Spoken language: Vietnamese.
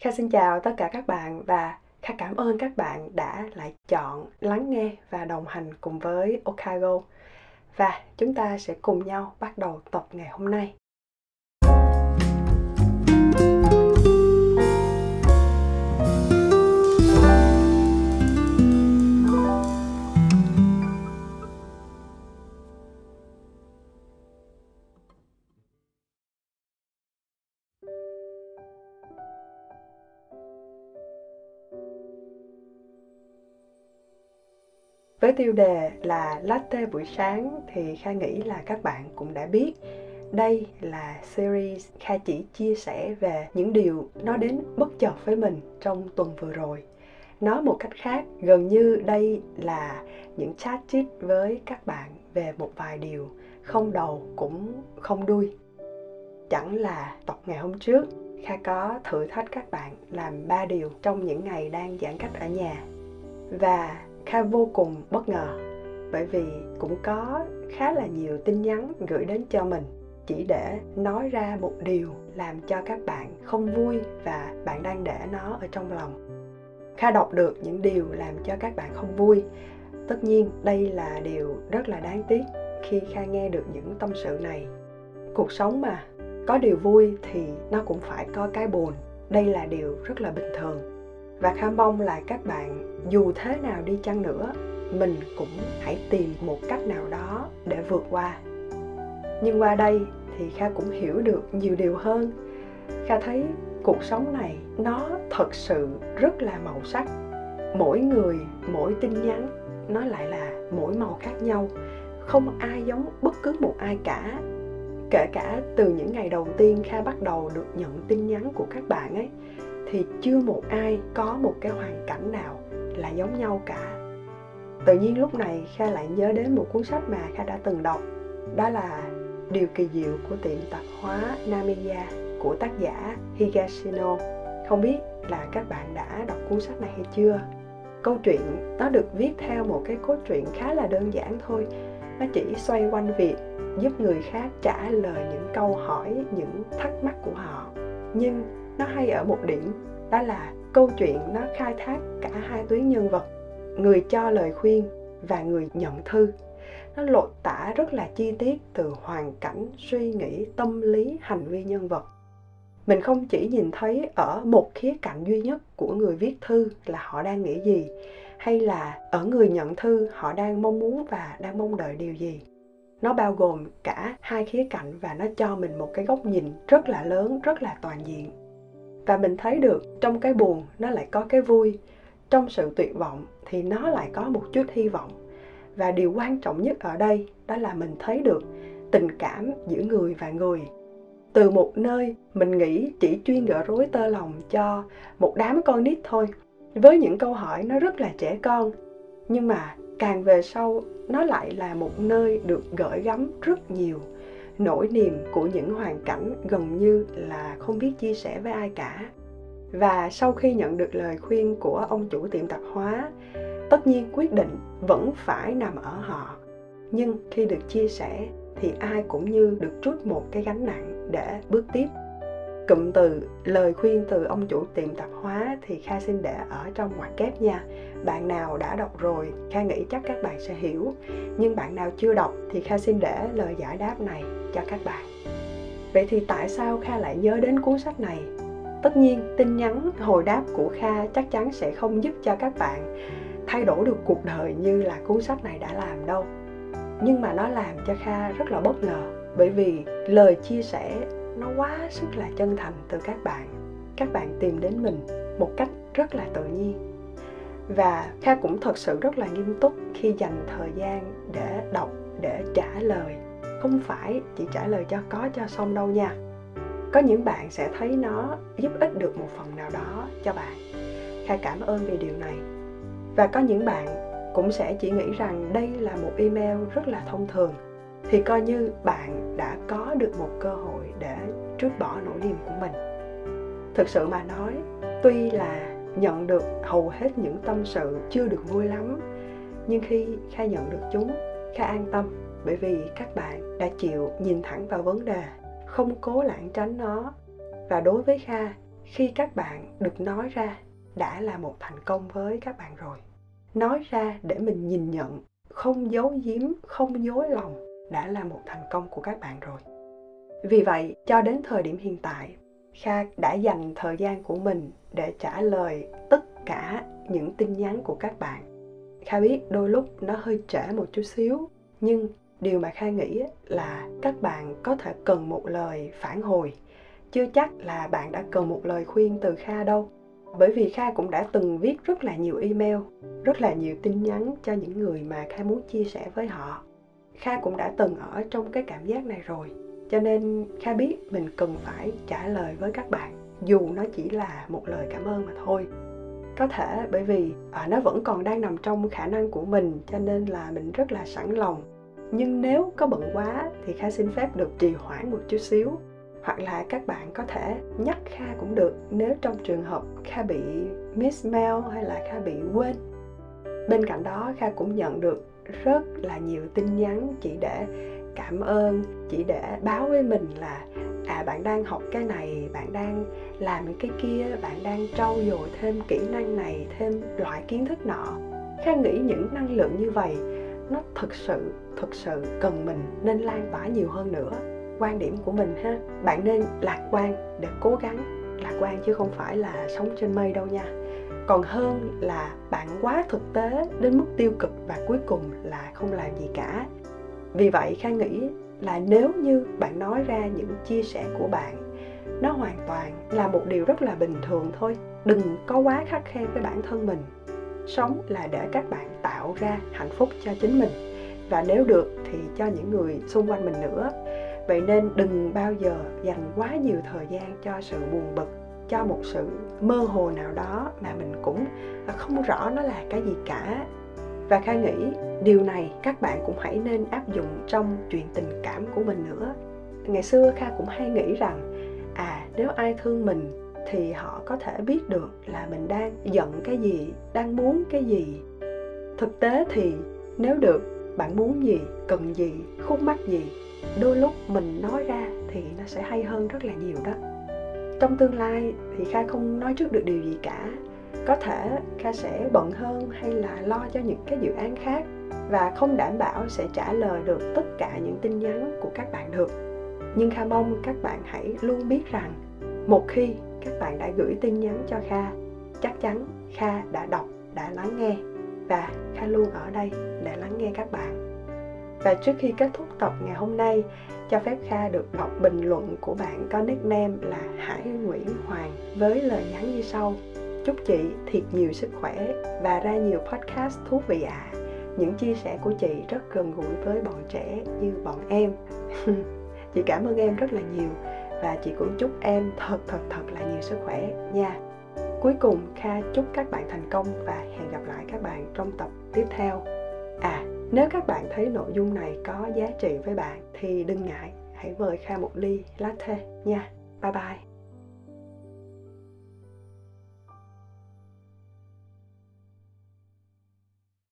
Kha xin chào tất cả các bạn và Kha cảm ơn các bạn đã lại chọn lắng nghe và đồng hành cùng với Okago. Và chúng ta sẽ cùng nhau bắt đầu tập ngày hôm nay. Với tiêu đề là latte buổi sáng thì Kha nghĩ là các bạn cũng đã biết đây là series Kha chỉ chia sẻ về những điều nó đến bất chợt với mình trong tuần vừa rồi. Nói một cách khác, gần như đây là những chat chit với các bạn về một vài điều không đầu cũng không đuôi. Chẳng là tập ngày hôm trước, Kha có thử thách các bạn làm ba điều trong những ngày đang giãn cách ở nhà. Và Kha vô cùng bất ngờ, bởi vì cũng có khá là nhiều tin nhắn gửi đến cho mình, chỉ để nói ra một điều làm cho các bạn không vui và bạn đang để nó ở trong lòng. Kha đọc được những điều làm cho các bạn không vui. Tất nhiên, đây là điều rất là đáng tiếc khi kha nghe được những tâm sự này. Cuộc sống mà, có điều vui thì nó cũng phải có cái buồn. Đây là điều rất là bình thường và kha mong là các bạn, dù thế nào đi chăng nữa, mình cũng hãy tìm một cách nào đó để vượt qua. Nhưng qua đây thì kha cũng hiểu được nhiều điều hơn. Kha thấy cuộc sống này nó thật sự rất là màu sắc. Mỗi người, mỗi tin nhắn, nó lại là mỗi màu khác nhau. Không ai giống bất cứ một ai cả. Kể cả từ những ngày đầu tiên kha bắt đầu được nhận tin nhắn của các bạn ấy thì chưa một ai có một cái hoàn cảnh nào là giống nhau cả. Tự nhiên lúc này kha lại nhớ đến một cuốn sách mà kha đã từng đọc, đó là điều kỳ diệu của tiệm tạp hóa namiya của tác giả higashino. Không biết là các bạn đã đọc cuốn sách này hay chưa? Câu chuyện nó được viết theo một cái cốt truyện khá là đơn giản thôi. Nó chỉ xoay quanh việc giúp người khác trả lời những câu hỏi, những thắc mắc của họ. Nhưng nó hay ở một điểm, đó là câu chuyện nó khai thác cả hai tuyến nhân vật, người cho lời khuyên và người nhận thư. Nó lột tả rất là chi tiết từ hoàn cảnh, suy nghĩ, tâm lý, hành vi nhân vật. Mình không chỉ nhìn thấy ở một khía cạnh duy nhất của người viết thư là họ đang nghĩ gì, hay là ở người nhận thư họ đang mong muốn và đang mong đợi điều gì. Nó bao gồm cả hai khía cạnh và nó cho mình một cái góc nhìn rất là lớn, rất là toàn diện và mình thấy được trong cái buồn nó lại có cái vui. Trong sự tuyệt vọng thì nó lại có một chút hy vọng. Và điều quan trọng nhất ở đây đó là mình thấy được tình cảm giữa người và người. Từ một nơi mình nghĩ chỉ chuyên gỡ rối tơ lòng cho một đám con nít thôi. Với những câu hỏi nó rất là trẻ con, nhưng mà càng về sau nó lại là một nơi được gửi gắm rất nhiều nỗi niềm của những hoàn cảnh gần như là không biết chia sẻ với ai cả. Và sau khi nhận được lời khuyên của ông chủ tiệm tạp hóa, tất nhiên quyết định vẫn phải nằm ở họ. Nhưng khi được chia sẻ thì ai cũng như được trút một cái gánh nặng để bước tiếp. Cụm từ lời khuyên từ ông chủ tiệm tạp hóa thì kha xin để ở trong ngoặc kép nha. Bạn nào đã đọc rồi, kha nghĩ chắc các bạn sẽ hiểu. Nhưng bạn nào chưa đọc thì kha xin để lời giải đáp này cho các bạn. Vậy thì tại sao kha lại nhớ đến cuốn sách này? Tất nhiên, tin nhắn, hồi đáp của kha chắc chắn sẽ không giúp cho các bạn thay đổi được cuộc đời như là cuốn sách này đã làm đâu. Nhưng mà nó làm cho kha rất là bất ngờ, bởi vì lời chia sẻ nó quá sức là chân thành từ các bạn. Các bạn tìm đến mình một cách rất là tự nhiên. Và kha cũng thật sự rất là nghiêm túc khi dành thời gian để đọc, để trả lời không phải chỉ trả lời cho có cho xong đâu nha. Có những bạn sẽ thấy nó giúp ích được một phần nào đó cho bạn. Kha cảm ơn vì điều này. Và có những bạn cũng sẽ chỉ nghĩ rằng đây là một email rất là thông thường. Thì coi như bạn đã có được một cơ hội để trút bỏ nỗi niềm của mình. Thực sự mà nói, tuy là nhận được hầu hết những tâm sự chưa được vui lắm, nhưng khi kha nhận được chúng, kha an tâm bởi vì các bạn đã chịu nhìn thẳng vào vấn đề, không cố lảng tránh nó. Và đối với kha, khi các bạn được nói ra, đã là một thành công với các bạn rồi. Nói ra để mình nhìn nhận, không giấu giếm, không dối lòng, đã là một thành công của các bạn rồi. Vì vậy, cho đến thời điểm hiện tại, kha đã dành thời gian của mình để trả lời tất cả những tin nhắn của các bạn. Kha biết đôi lúc nó hơi trễ một chút xíu, nhưng điều mà kha nghĩ là các bạn có thể cần một lời phản hồi. Chưa chắc là bạn đã cần một lời khuyên từ kha đâu. Bởi vì kha cũng đã từng viết rất là nhiều email rất là nhiều tin nhắn cho những người mà kha muốn chia sẻ với họ. Kha cũng đã từng ở trong cái cảm giác này rồi. Cho nên kha biết mình cần phải trả lời với các bạn dù nó chỉ là một lời cảm ơn mà thôi. Có thể bởi vì à, nó vẫn còn đang nằm trong khả năng của mình cho nên là mình rất là sẵn lòng nhưng nếu có bận quá thì kha xin phép được trì hoãn một chút xíu. Hoặc là các bạn có thể nhắc kha cũng được nếu trong trường hợp kha bị miss mail hay là kha bị quên. Bên cạnh đó, kha cũng nhận được rất là nhiều tin nhắn chỉ để cảm ơn, chỉ để báo với mình là à bạn đang học cái này, bạn đang làm cái kia, bạn đang trau dồi thêm kỹ năng này, thêm loại kiến thức nọ. Kha nghĩ những năng lượng như vậy nó thực sự thực sự cần mình nên lan tỏa nhiều hơn nữa. Quan điểm của mình ha, bạn nên lạc quan để cố gắng lạc quan chứ không phải là sống trên mây đâu nha. Còn hơn là bạn quá thực tế đến mức tiêu cực và cuối cùng là không làm gì cả. Vì vậy, khang nghĩ là nếu như bạn nói ra những chia sẻ của bạn, nó hoàn toàn là một điều rất là bình thường thôi. Đừng có quá khắc khe với bản thân mình sống là để các bạn tạo ra hạnh phúc cho chính mình. Và nếu được thì cho những người xung quanh mình nữa. Vậy nên đừng bao giờ dành quá nhiều thời gian cho sự buồn bực, cho một sự mơ hồ nào đó mà mình cũng à, không rõ nó là cái gì cả. Và kha nghĩ điều này các bạn cũng hãy nên áp dụng trong chuyện tình cảm của mình nữa. Ngày xưa kha cũng hay nghĩ rằng à nếu ai thương mình thì họ có thể biết được là mình đang giận cái gì, đang muốn cái gì. Thực tế thì nếu được, bạn muốn gì, cần gì, khúc mắc gì, đôi lúc mình nói ra thì nó sẽ hay hơn rất là nhiều đó. Trong tương lai thì kha không nói trước được điều gì cả. Có thể kha sẽ bận hơn hay là lo cho những cái dự án khác và không đảm bảo sẽ trả lời được tất cả những tin nhắn của các bạn được. Nhưng kha mong các bạn hãy luôn biết rằng một khi các bạn đã gửi tin nhắn cho kha chắc chắn kha đã đọc đã lắng nghe và kha luôn ở đây để lắng nghe các bạn và trước khi kết thúc tập ngày hôm nay, cho phép Kha được đọc bình luận của bạn có nickname là Hải Nguyễn Hoàng với lời nhắn như sau. Chúc chị thiệt nhiều sức khỏe và ra nhiều podcast thú vị ạ. À. Những chia sẻ của chị rất gần gũi với bọn trẻ như bọn em. chị cảm ơn em rất là nhiều và chị cũng chúc em thật thật thật là nhiều sức khỏe nha. Cuối cùng Kha chúc các bạn thành công và hẹn gặp lại các bạn trong tập tiếp theo. À, nếu các bạn thấy nội dung này có giá trị với bạn thì đừng ngại, hãy mời Kha một ly latte nha. Bye bye.